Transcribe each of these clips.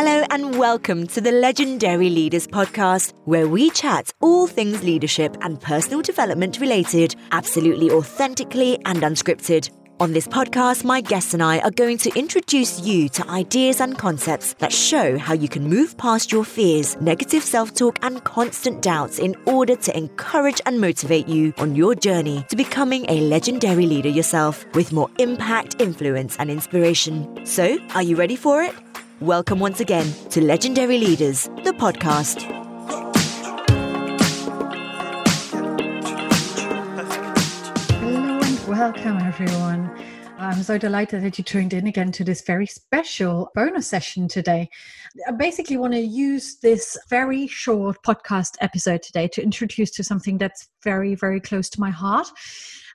Hello and welcome to the Legendary Leaders Podcast, where we chat all things leadership and personal development related, absolutely authentically and unscripted. On this podcast, my guests and I are going to introduce you to ideas and concepts that show how you can move past your fears, negative self talk, and constant doubts in order to encourage and motivate you on your journey to becoming a legendary leader yourself with more impact, influence, and inspiration. So, are you ready for it? Welcome once again to Legendary Leaders, the podcast. Hello and welcome, everyone. I'm so delighted that you tuned in again to this very special bonus session today. I basically want to use this very short podcast episode today to introduce to something that's very, very close to my heart.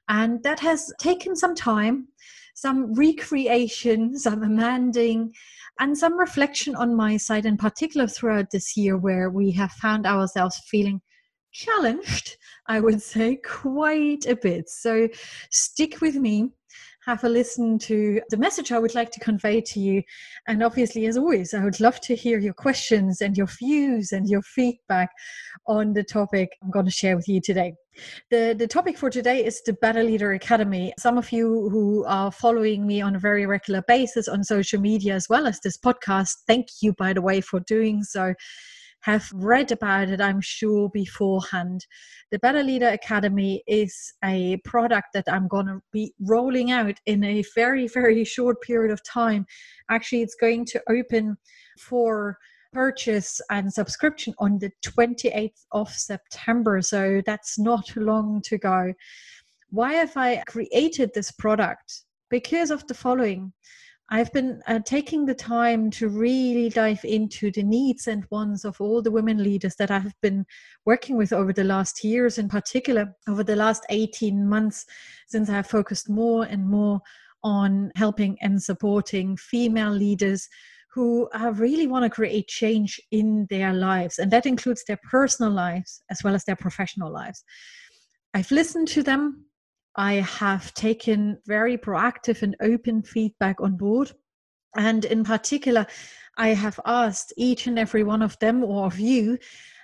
And that has taken some time, some recreation, some amending, and some reflection on my side in particular throughout this year where we have found ourselves feeling challenged, I would say, quite a bit. So stick with me. Have a listen to the message I would like to convey to you. And obviously, as always, I would love to hear your questions and your views and your feedback on the topic I'm going to share with you today. The, the topic for today is the Better Leader Academy. Some of you who are following me on a very regular basis on social media as well as this podcast, thank you, by the way, for doing so. Have read about it, I'm sure, beforehand. The Better Leader Academy is a product that I'm going to be rolling out in a very, very short period of time. Actually, it's going to open for purchase and subscription on the 28th of September. So that's not long to go. Why have I created this product? Because of the following. I've been uh, taking the time to really dive into the needs and wants of all the women leaders that I have been working with over the last years, in particular, over the last 18 months, since I have focused more and more on helping and supporting female leaders who uh, really want to create change in their lives, and that includes their personal lives as well as their professional lives. I've listened to them. I have taken very proactive and open feedback on board. And in particular, I have asked each and every one of them or of you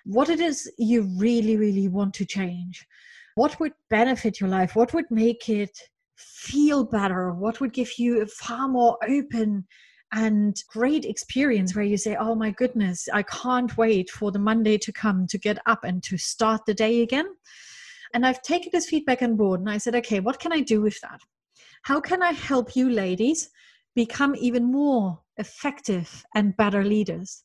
what it is you really, really want to change. What would benefit your life? What would make it feel better? What would give you a far more open and great experience where you say, Oh my goodness, I can't wait for the Monday to come to get up and to start the day again. And I've taken this feedback on board and I said, Okay, what can I do with that? How can I help you ladies become even more effective and better leaders?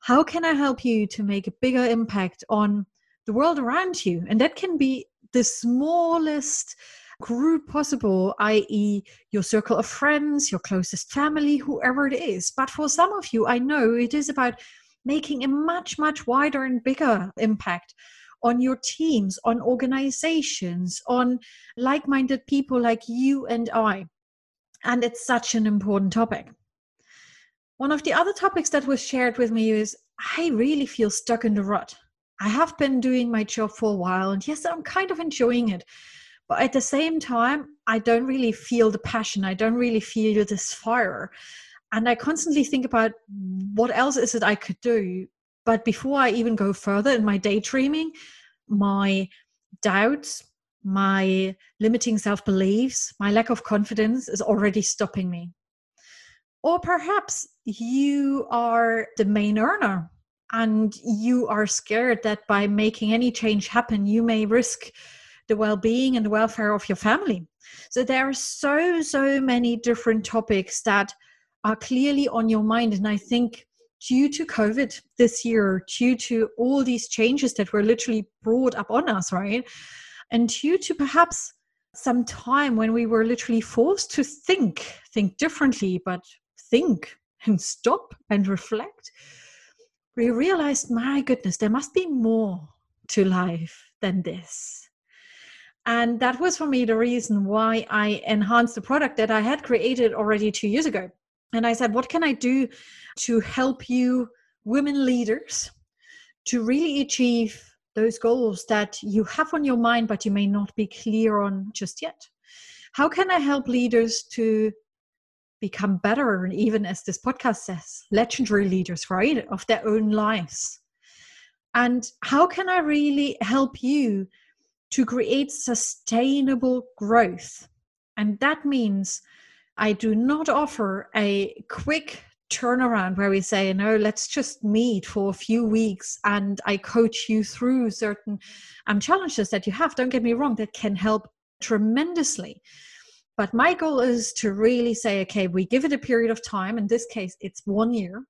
How can I help you to make a bigger impact on the world around you? And that can be the smallest group possible, i.e., your circle of friends, your closest family, whoever it is. But for some of you, I know it is about making a much, much wider and bigger impact on your teams, on organizations, on like minded people like you and I. And it's such an important topic. One of the other topics that was shared with me is I really feel stuck in the rut. I have been doing my job for a while, and yes, I'm kind of enjoying it. But at the same time, I don't really feel the passion. I don't really feel this fire. And I constantly think about what else is it I could do. But before I even go further in my daydreaming, my doubts, my limiting self beliefs, my lack of confidence is already stopping me. Or perhaps you are the main earner and you are scared that by making any change happen, you may risk the well-being and the welfare of your family. So there are so so many different topics that are clearly on your mind. And i think due to covid this year due to all these changes that were literally brought up on us right? And due to perhaps some time when we were literally forced to think think differently but think and stop and reflect we realized my goodness there must be more to life than this and that was for me the reason why I enhanced the product that I had created already two years ago. And I said, what can I do to help you, women leaders, to really achieve those goals that you have on your mind, but you may not be clear on just yet? How can I help leaders to become better, and even as this podcast says, legendary leaders, right, of their own lives. And how can I really help you to create sustainable growth? And that means I do not offer a quick turnaround where we say, no, let's just meet for a few weeks and I coach you through certain um, challenges that you have. Don't get me wrong, that can help tremendously. But my goal is to really say, okay, we give it a period of time. In this case, it's one year.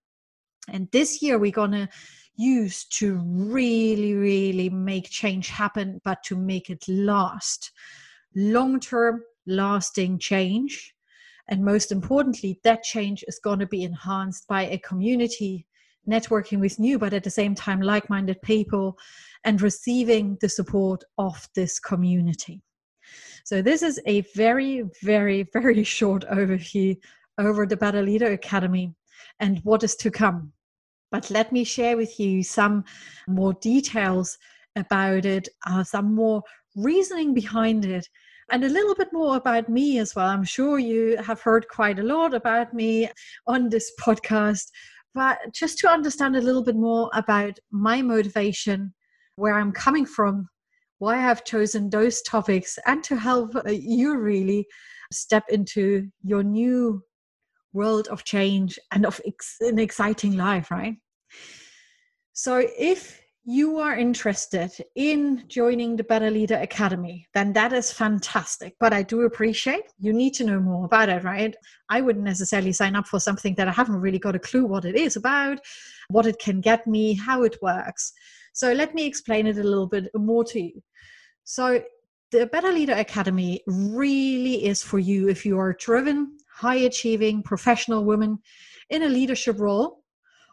And this year, we're going to use to really, really make change happen, but to make it last. Long term, lasting change. And most importantly, that change is going to be enhanced by a community networking with new, but at the same time, like minded people and receiving the support of this community. So, this is a very, very, very short overview over the Better Leader Academy and what is to come. But let me share with you some more details about it, uh, some more reasoning behind it, and a little bit more about me as well. I'm sure you have heard quite a lot about me on this podcast, but just to understand a little bit more about my motivation, where I'm coming from, why I've chosen those topics and to help uh, you really step into your new world of change and of ex- an exciting life, right? So, if you are interested in joining the Better Leader Academy, then that is fantastic. But I do appreciate you need to know more about it, right? I wouldn't necessarily sign up for something that I haven't really got a clue what it is about, what it can get me, how it works. So let me explain it a little bit more to you. So, the Better Leader Academy really is for you if you are driven, high achieving professional woman in a leadership role,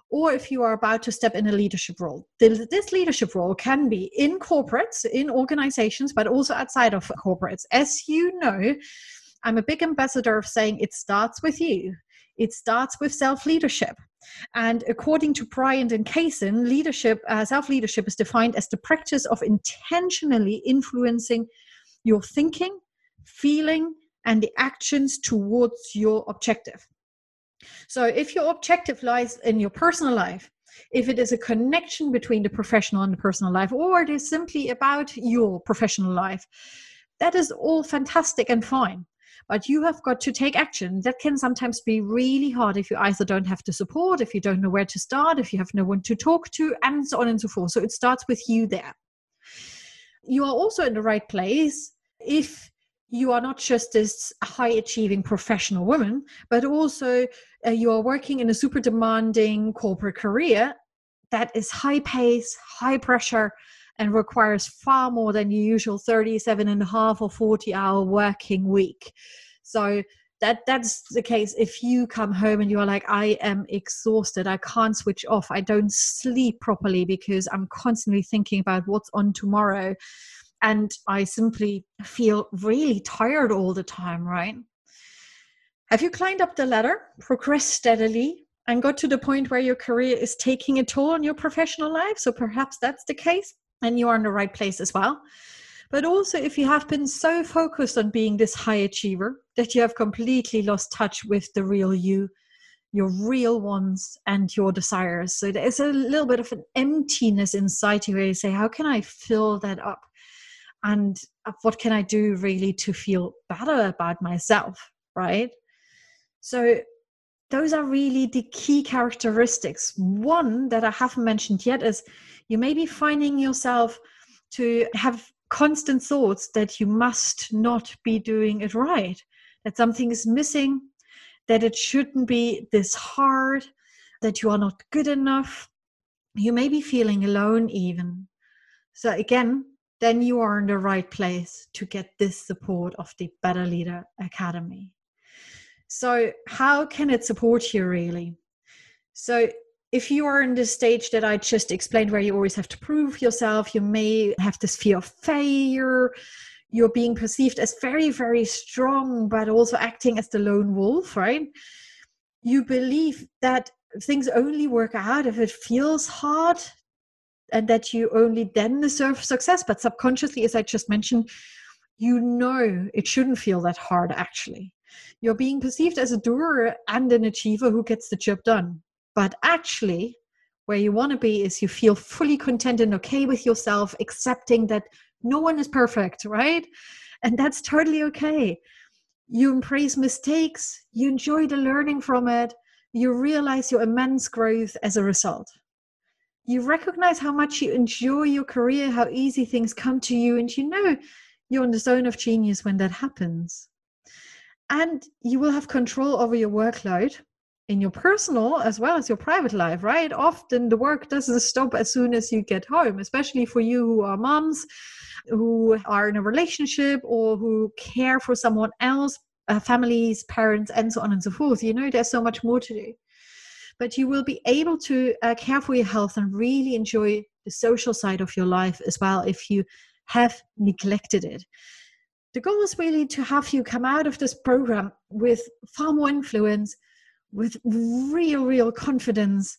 or if you are about to step in a leadership role. This leadership role can be in corporates, in organizations, but also outside of corporates. As you know, I'm a big ambassador of saying it starts with you. It starts with self leadership. And according to Bryant and Kazan, leadership, uh, self leadership is defined as the practice of intentionally influencing your thinking, feeling, and the actions towards your objective. So, if your objective lies in your personal life, if it is a connection between the professional and the personal life, or it is simply about your professional life, that is all fantastic and fine but you have got to take action. That can sometimes be really hard if you either don't have the support, if you don't know where to start, if you have no one to talk to, and so on and so forth. So it starts with you there. You are also in the right place if you are not just this high achieving professional woman, but also uh, you are working in a super demanding corporate career that is high pace, high pressure, and requires far more than your usual 37 and a half or 40 hour working week. So that that's the case. If you come home and you're like i am exhausted. I can't switch off. I don't sleep properly because i'm constantly thinking about what's on tomorrow and i simply feel really tired all the time right have you climbed up the ladder progressed steadily and got to the point where your career is taking a toll on your professional life so perhaps that's the case and you are in the right place as well. But also, if you have been so focused on being this high achiever that you have completely lost touch with the real you, your real wants, and your desires. So there's a little bit of an emptiness inside you where you say, How can I fill that up? And what can I do really to feel better about myself? Right? So those are really the key characteristics. One that I haven't mentioned yet is you may be finding yourself to have constant thoughts that you must not be doing it right, that something is missing, that it shouldn't be this hard, that you are not good enough. You may be feeling alone, even. So, again, then you are in the right place to get this support of the Better Leader Academy. So, how can it support you really? So, if you are in the stage that I just explained, where you always have to prove yourself, you may have this fear of failure. You're being perceived as very, very strong, but also acting as the lone wolf, right? You believe that things only work out if it feels hard and that you only then deserve success. But subconsciously, as I just mentioned, you know it shouldn't feel that hard actually. you're being perceived as a doer and an achiever who gets the job done. But actually, where you want to be is you feel fully content and okay with yourself, accepting that no one is perfect, right? And that's totally okay. You embrace mistakes, you enjoy the learning from it, you realize your immense growth as a result. You recognize how much you enjoy your career, how easy things come to you, and you know you're in the zone of genius when that happens. And you will have control over your workload in your personal as well as your private life, right? Often the work doesn't stop as soon as you get home, especially for you who are moms, who are in a relationship, or who care for someone else, uh, families, parents, and so on and so forth. You know, there's so much more to do. But you will be able to uh, care for your health and really enjoy the social side of your life as well if you have neglected it the goal is really to have you come out of this program with far more influence with real, real confidence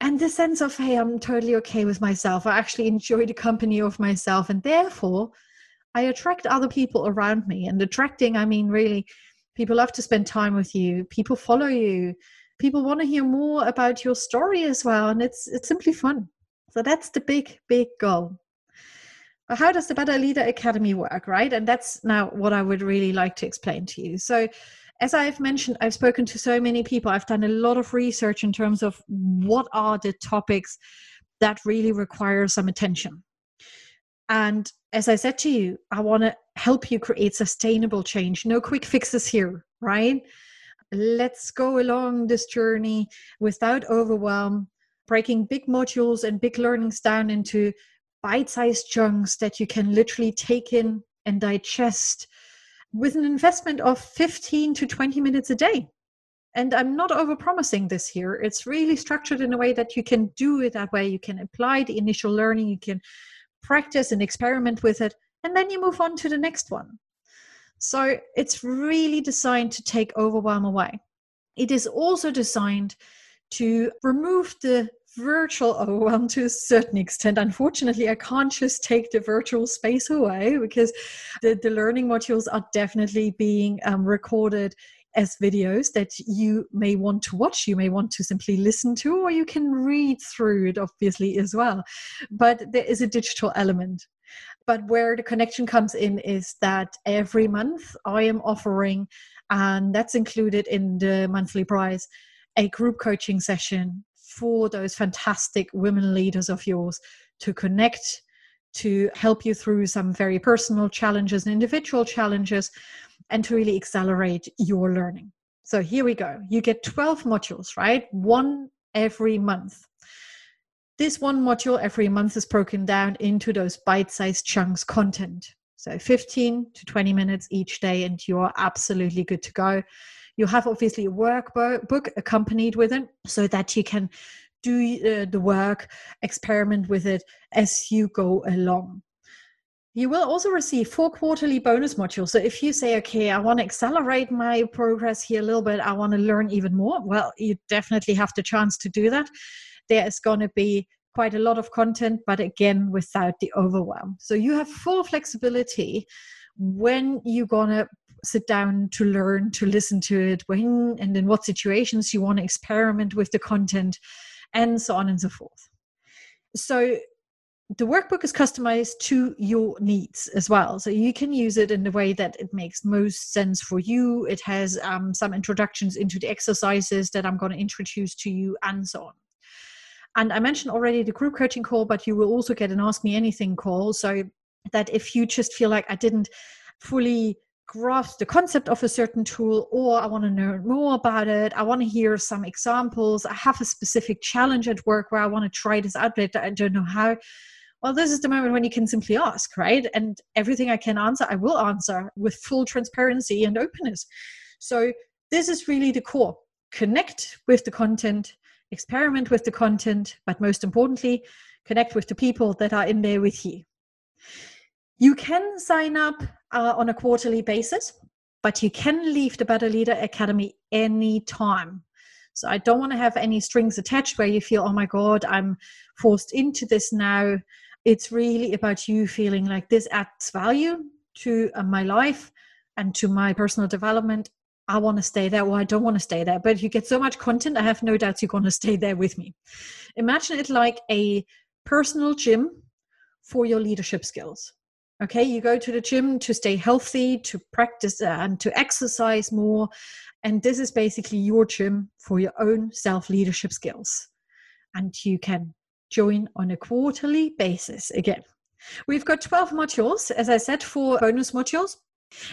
and the sense of, hey, I'm totally okay with myself. I actually enjoy the company of myself. And therefore, I attract other people around me. And attracting, I mean, really, people love to spend time with you, people follow you, people want to hear more about your story as well. And it's, it's simply fun. So that's the big, big goal. But how does the Better Leader Academy work, right? And that's now what I would really like to explain to you. So, as I've mentioned, I've spoken to so many people. I've done a lot of research in terms of what are the topics that really require some attention. And as I said to you, I want to help you create sustainable change. No quick fixes here, right? Let's go along this journey without overwhelm, breaking big modules and big learnings down into bite sized chunks that you can literally take in and digest with an investment of 15 to 20 minutes a day. And I'm not over promising this here. It's really structured in a way that you can do it that way. You can apply the initial learning, you can practice and experiment with it, and then you move on to the next one. So it's really designed to take overwhelm away. It is also designed to remove the virtual overwhelm to a certain extent. Unfortunately, I can't just take the virtual space away because the, the learning modules are definitely being um, recorded as videos that you may want to watch, you may want to simply listen to, or you can read through it, obviously, as well. But there is a digital element. But where the connection comes in is that every month I am offering, and that's included in the monthly price, a group coaching session for those fantastic women leaders of yours to connect, to help you through some very personal challenges and individual challenges, and to really accelerate your learning. So here we go. You get 12 modules, right? One every month. This one module every month is broken down into those bite sized chunks content. So 15 to 20 minutes each day, and you are absolutely good to go. You have obviously a workbook accompanied with it so that you can do uh, the work, experiment with it as you go along. You will also receive four quarterly bonus modules. So if you say, okay, I want to accelerate my progress here a little bit, I want to learn even more, well, you definitely have the chance to do that. There is going to be quite a lot of content, but again, without the overwhelm. So you have full flexibility when you're going to sit down to learn to listen to it when and in what situations you want to experiment with the content and so on and so forth. So the workbook is customized to your needs as well. So you can use it in the way that it makes most sense for you. It has um, some introductions into the exercises that i'm going to introduce to you and so on and i mentioned already the group coaching call but you will also get an ask me anything call so that if you just feel like i didn't fully grasp the concept of a certain tool or I want to know more about it. I want to hear some examples. I have a specific challenge at work where I want to try this out, but I don't know how. Well, this is the moment when you can simply ask, right? And everything I can answer, I will answer with full transparency and openness. So, this is really the core. Connect with the content, experiment with the content, but most importantly, connect with the people that are in there with you. You can sign up uh, on a quarterly basis, but you can leave the Better Leader Academy anytime. So I don't want to have any strings attached where you feel, oh my God, I'm forced into this now. It's really about you feeling like this adds value to uh, my life and to my personal development. I want to stay there or I don't want to stay there. But you get so much content, I have no doubts you're going to stay there with me. Imagine it like a personal gym for your leadership skills. Okay, you go to the gym to stay healthy, to practice uh, and to exercise more. And this is basically your gym for your own self leadership skills. And you can join on a quarterly basis again. We've got 12 modules, as I said, for bonus modules.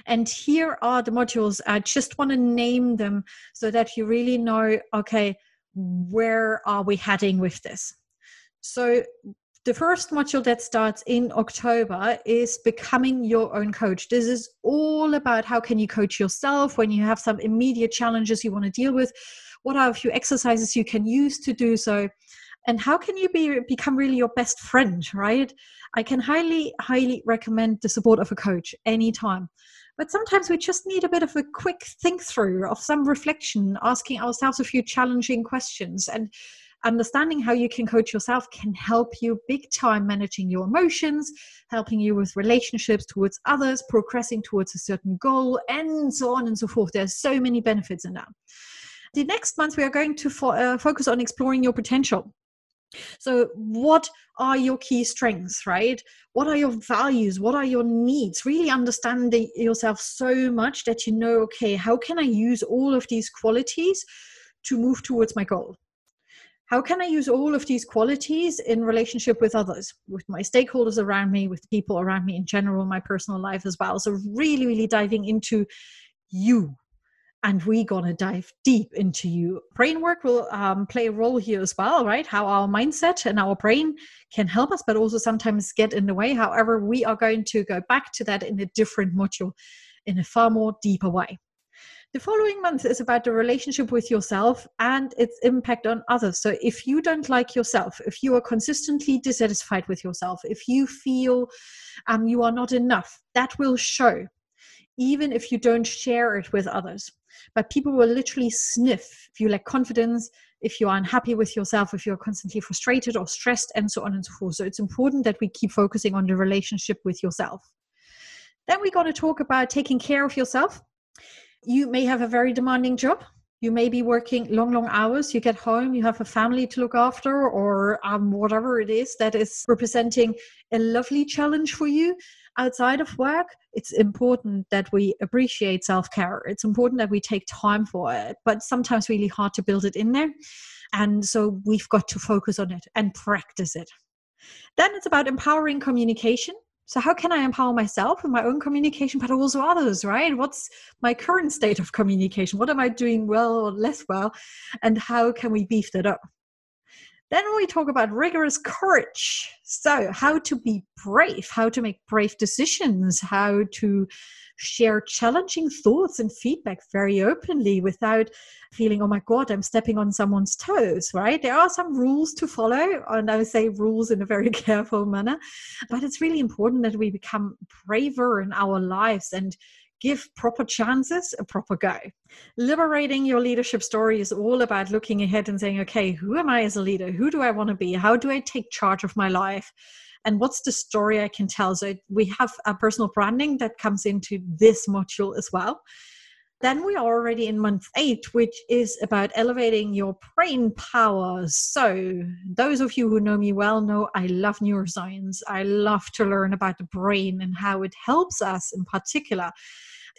And here are the modules. I just want to name them so that you really know okay, where are we heading with this? So, the first module that starts in October is becoming your own coach. This is all about how can you coach yourself when you have some immediate challenges you want to deal with. What are a few exercises you can use to do so? And how can you be become really your best friend, right? I can highly, highly recommend the support of a coach anytime. But sometimes we just need a bit of a quick think through of some reflection, asking ourselves a few challenging questions. And understanding how you can coach yourself can help you big time managing your emotions, helping you with relationships towards others, progressing towards a certain goal, and so on and so forth. There's so many benefits in that. The next month, we are going to fo- uh, focus on exploring your potential. So, what are your key strengths, right? What are your values? What are your needs? Really understanding yourself so much that you know, okay, how can I use all of these qualities to move towards my goal? how can I use all of these qualities in relationship with others, with my stakeholders around me, with people around me in general, my personal life as well? So, really, really diving into you. And we're going to dive deep into you. Brain work will um, play a role here as well, right? How our mindset and our brain can help us, but also sometimes get in the way. However, we are going to go back to that in a different module in a far more deeper way. The following month is about the relationship with yourself and its impact on others. So, if you don't like yourself, if you are consistently dissatisfied with yourself, if you feel um, you are not enough, that will show, even if you don't share it with others. But people will literally sniff if you lack confidence, if you are unhappy with yourself, if you're constantly frustrated or stressed, and so on and so forth. So, it's important that we keep focusing on the relationship with yourself. Then we're going to talk about taking care of yourself you may have a very demanding job you may be working long long hours you get home you have a family to look after or um, whatever it is that is representing a lovely challenge for you outside of work it's important that we appreciate self-care it's important that we take time for it but sometimes really hard to build it in there and so we've got to focus on it and practice it then it's about empowering communication so, how can I empower myself in my own communication, but also others, right? What's my current state of communication? What am I doing well or less well? And how can we beef that up? Then we talk about rigorous courage. So, how to be brave, how to make brave decisions, how to share challenging thoughts and feedback very openly without feeling, oh my God, I'm stepping on someone's toes, right? There are some rules to follow, and I say rules in a very careful manner. But it's really important that we become braver in our lives and give proper chances a proper go. Liberating your leadership story is all about looking ahead and saying, okay, who am I as a leader? Who do I want to be? How do I take charge of my life? And what's the story I can tell? So we have a personal branding that comes into this module as well. Then we are already in month eight, which is about elevating your brain power. So, those of you who know me well know I love neuroscience. I love to learn about the brain and how it helps us in particular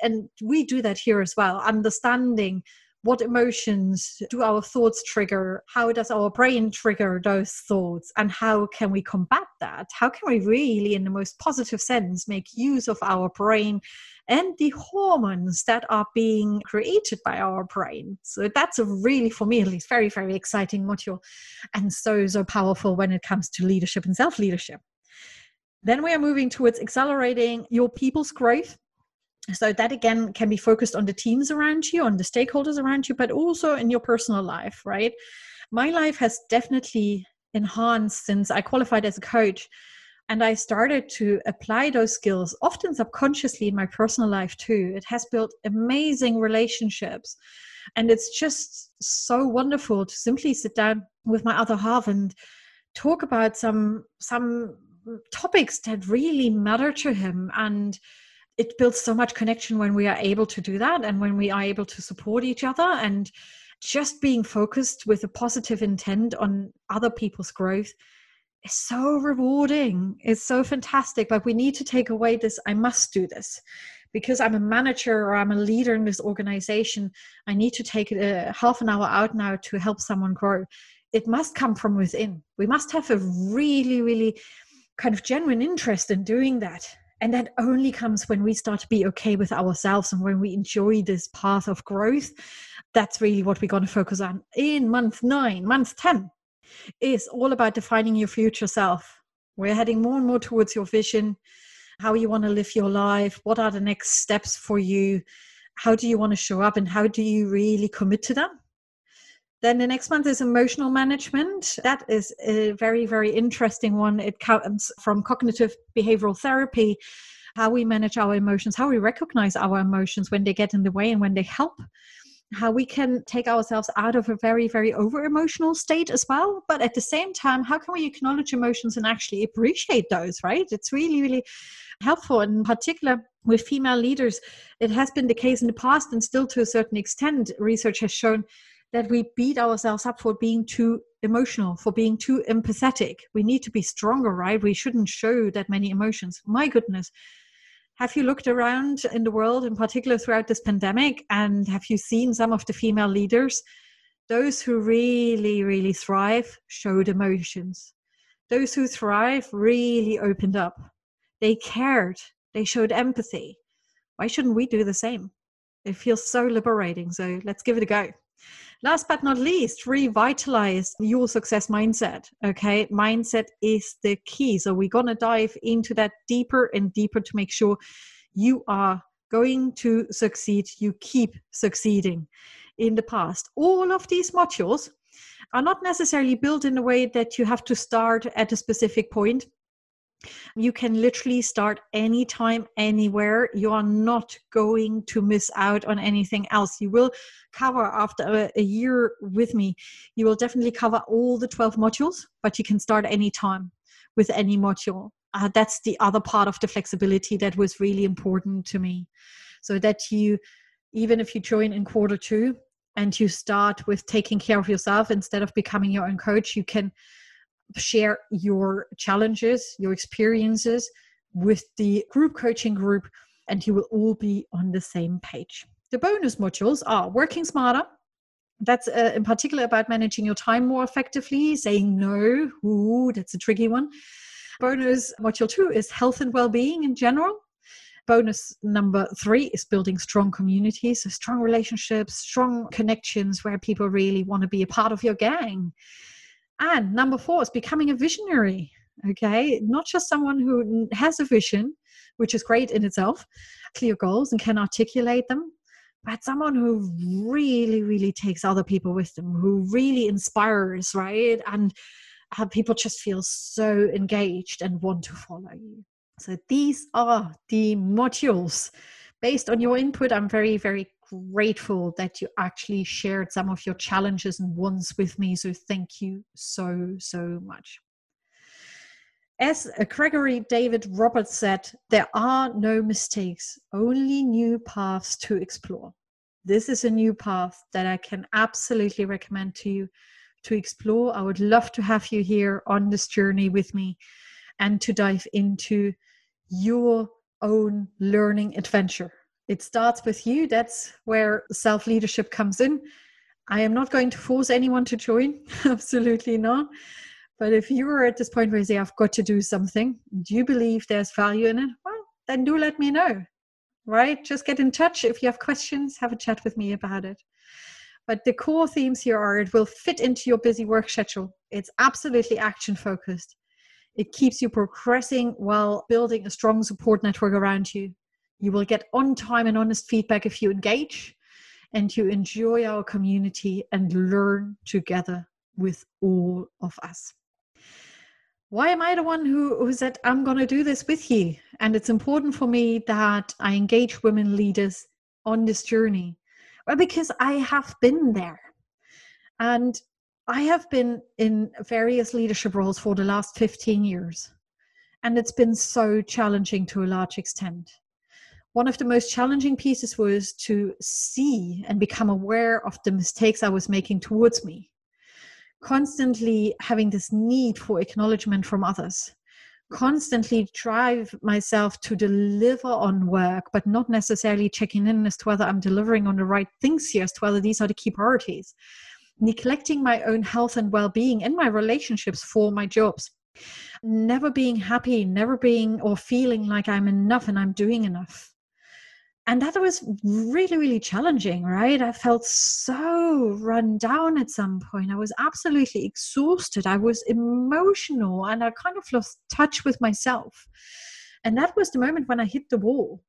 and we do that here as well understanding what emotions do our thoughts trigger how does our brain trigger those thoughts and how can we combat that? How can we really in the most positive sense make use of our brain and the hormones that are being created by our brain? So that's a really for me at least very very exciting module and so so powerful when it comes to leadership and self leadership then we are moving towards accelerating your people's growth so that again can be focused on the teams around you on the stakeholders around you but also in your personal life right? My life has definitely enhanced since i qualified as a coach and i started to apply those skills often subconsciously in my personal life too. It has built amazing relationships and it's just so wonderful to simply sit down with my other half and talk about some some topics that really matter to him and it builds so much connection when we are able to do that and when we are able to support each other and just being focused with a positive intent on other people's growth is so rewarding. It's so fantastic. But we need to take away this I must do this. Because I'm a manager or I'm a leader in this organization, I need to take a half an hour out now to help someone grow. It must come from within. We must have a really, really kind of genuine interest in doing that. And that only comes when we start to be okay with ourselves and when we enjoy this path of growth. That's really what we're going to focus on in month nine, month 10 is all about defining your future self. We're heading more and more towards your vision, how you want to live your life, what are the next steps for you, how do you want to show up, and how do you really commit to them. Then the next month is emotional management. That is a very, very interesting one. It comes from cognitive behavioral therapy, how we manage our emotions, how we recognize our emotions when they get in the way and when they help how we can take ourselves out of a very, very over emotional state as well. But at the same time, how can we acknowledge emotions and actually appreciate those, right? It's really, really helpful. In particular, with female leaders, it has been the case in the past and still to a certain extent, research has shown that we beat ourselves up for being too emotional, for being too empathetic. We need to be stronger, right? We shouldn't show that many emotions. My goodness have you looked around in the world, in particular throughout this pandemic, and have you seen some of the female leaders? Those who really, really thrive showed emotions. Those who thrive really opened up. They cared. They showed empathy. Why shouldn't we do the same? It feels so liberating. So let's give it a go. Last but not least, revitalize your success mindset. Okay, mindset is the key. So we're going to dive into that deeper and deeper to make sure you are going to succeed, you keep succeeding in the past. All of these modules are not necessarily built in a way that you have to start at a specific point you can literally start anytime, anywhere. You are not going to miss out on anything else. You will cover after a, a year with me, you will definitely cover all the 12 modules, but you can start anytime with any module. Uh, that's the other part of the flexibility that was really important to me. So that you, even if you join in quarter two and you start with taking care of yourself instead of becoming your own coach, you can share your challenges, your experiences with the group coaching group, and you will all be on the same page. The bonus modules are working smarter. That's uh, in particular about managing your time more effectively, saying no. Ooh, that's a tricky one. Bonus module two is health and well being in general. Bonus number three is building strong communities, so strong relationships, strong connections where people really want to be a part of your gang. And number four is becoming a visionary. Okay, not just someone who has a vision, which is great in itself, clear goals and can articulate them, but someone who really, really takes other people with them, who really inspires, right? And how people just feel so engaged and want to follow you. So these are the modules. Based on your input, I'm very, very grateful that you actually shared some of your challenges and wants with me. So thank you so, so much. As Gregory David Roberts said, there are no mistakes, only new paths to explore. This is a new path that I can absolutely recommend to you to explore. I would love to have you here on this journey with me and to dive into your own learning adventure it starts with you. That's where self leadership comes in. I am not going to force anyone to join, absolutely not. But if you are at this point where you say, I've got to do something, do you believe there's value in it? Well, then do let me know, right? Just get in touch. If you have questions, have a chat with me about it. But the core themes here are it will fit into your busy work schedule. It's absolutely action focused. It keeps you progressing while building a strong support network around you. You will get on time and honest feedback if you engage and you enjoy our community and learn together with all of us. Why am I the one who, who said, I'm going to do this with you? And it's important for me that I engage women leaders on this journey. Well, because I have been there. And I have been in various leadership roles for the last 15 years. And it's been so challenging to a large extent one of the most challenging pieces was to see and become aware of the mistakes I was making towards me. Constantly having this need for acknowledgement from others. Constantly drive myself to deliver on work, but not necessarily checking in as to whether I'm delivering on the right things here, as to whether these are the key priorities. Neglecting my own health and well being and my relationships for my jobs. Never being happy, never being or feeling like I'm enough and I'm doing enough and that was really really challenging right? I felt so run down at some point. I was absolutely exhausted. I was emotional and i kind of lost touch with myself. And that was the moment when i hit the wall.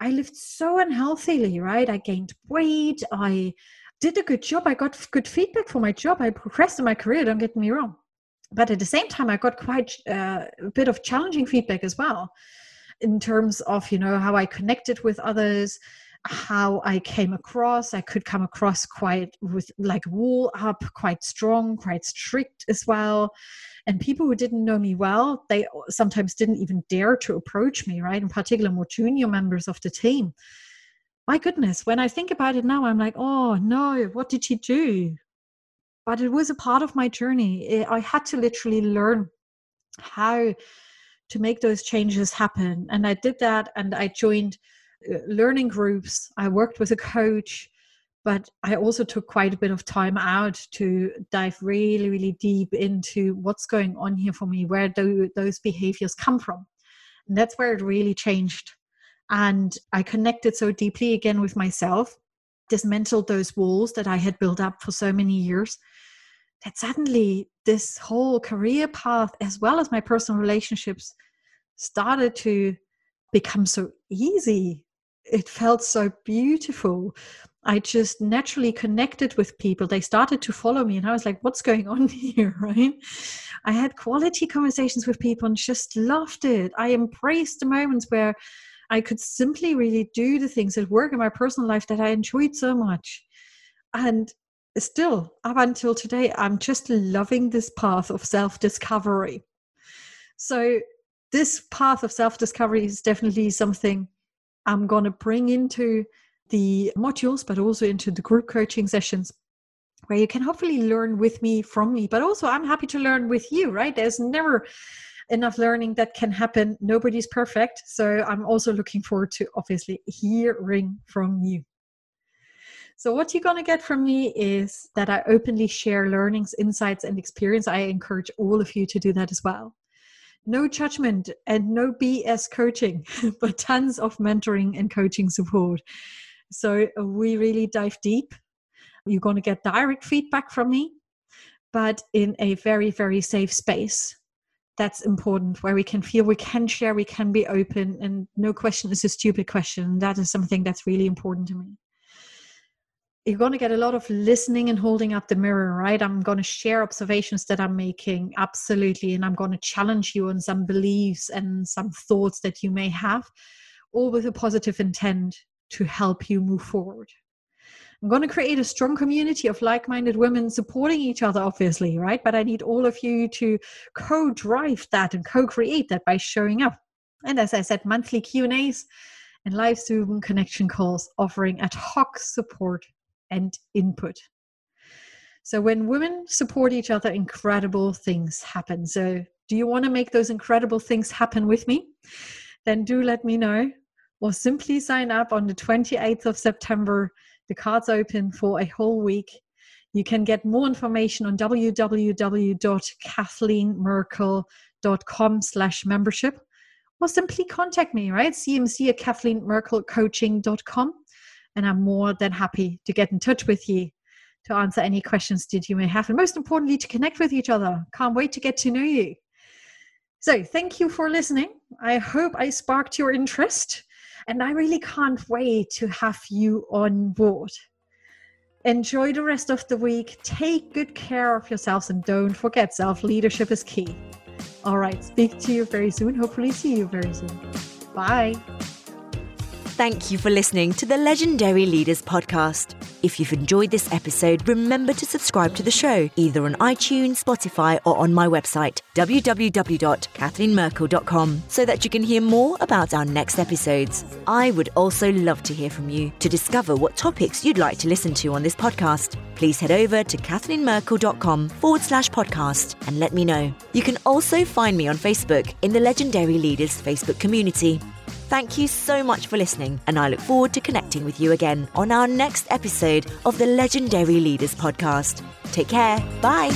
I lived so unhealthily right? I gained weight. I did a good job. I got good feedback for my job. I progressed in my career don't get me wrong. But at the same time i got quite uh, a bit of challenging feedback as well in terms of you know how i connected with others how i came across. I could come across quite with like wall up quite strong quite strict as well. And people who didn't know me well they sometimes didn't even dare to approach me right? In particular more junior members of the team. My goodness when i think about it now i'm like oh no what did she do? But it was a part of my journey. Eh, I had to literally learn how to make those changes happen. And I did that and I joined uh, learning groups. I worked with a coach, but I also took quite a bit of time out to dive really, really deep into what's going on here for me, where do those behaviors come from. And that's where it really changed. And I connected so deeply again with myself, dismantled those walls that I had built up for so many years that suddenly this whole career path as well as my personal relationships started to become so easy. It felt so beautiful. I just naturally connected with people. They started to follow me and i was like what's going on here? Right? I had quality conversations with people and just loved it. I embraced the moments where i could simply really do the things at work in my personal life that i enjoyed so much. And still up until today i'm just loving this path of self discovery so this path of self discovery is definitely something i'm going to bring into the modules but also into the group coaching sessions where you can hopefully learn with me from me but also i'm happy to learn with you right? There's never enough learning that can happen. Nobody's perfect. So i'm also looking forward to obviously hearing from you so, what you're going to get from me is that I openly share learnings, insights, and experience. I encourage all of you to do that as well. No judgment and no BS coaching, but tons of mentoring and coaching support. So, we really dive deep. You're going to get direct feedback from me, but in a very, very safe space that's important where we can feel we can share we can be open and no question is a stupid question that is something that's really important to me you're going to get a lot of listening and holding up the mirror, right? I'm going to share observations that I'm making, absolutely. And I'm going to challenge you on some beliefs and some thoughts that you may have, all with a positive intent to help you move forward. I'm going to create a strong community of like-minded women supporting each other, obviously, right? But I need all of you to co-drive that and co-create that by showing up. And as I said, monthly Q&As and live Zoom connection calls offering ad hoc support and input. So when women support each other, incredible things happen. So do you want to make those incredible things happen with me? Then do let me know or simply sign up on the 28th of September. The cards open for a whole week. You can get more information on www.cathleenmerkel.com slash membership or simply contact me, right? CMC at cathleenmerkelcoaching.com and I'm more than happy to get in touch with you to answer any questions that you may have, and most importantly, to connect with each other. Can't wait to get to know you. So, thank you for listening. I hope I sparked your interest, and I really can't wait to have you on board. Enjoy the rest of the week. Take good care of yourselves, and don't forget self leadership is key. All right, speak to you very soon. Hopefully, see you very soon. Bye. Thank you for listening to the Legendary Leaders podcast. If you've enjoyed this episode, remember to subscribe to the show either on iTunes, Spotify, or on my website, www.cathleenmerkel.com, so that you can hear more about our next episodes. I would also love to hear from you to discover what topics you'd like to listen to on this podcast. Please head over to cathleenmerkel.com forward slash podcast and let me know. You can also find me on Facebook in the Legendary Leaders Facebook community. Thank you so much for listening, and I look forward to connecting with you again on our next episode of the Legendary Leaders podcast. Take care. Bye.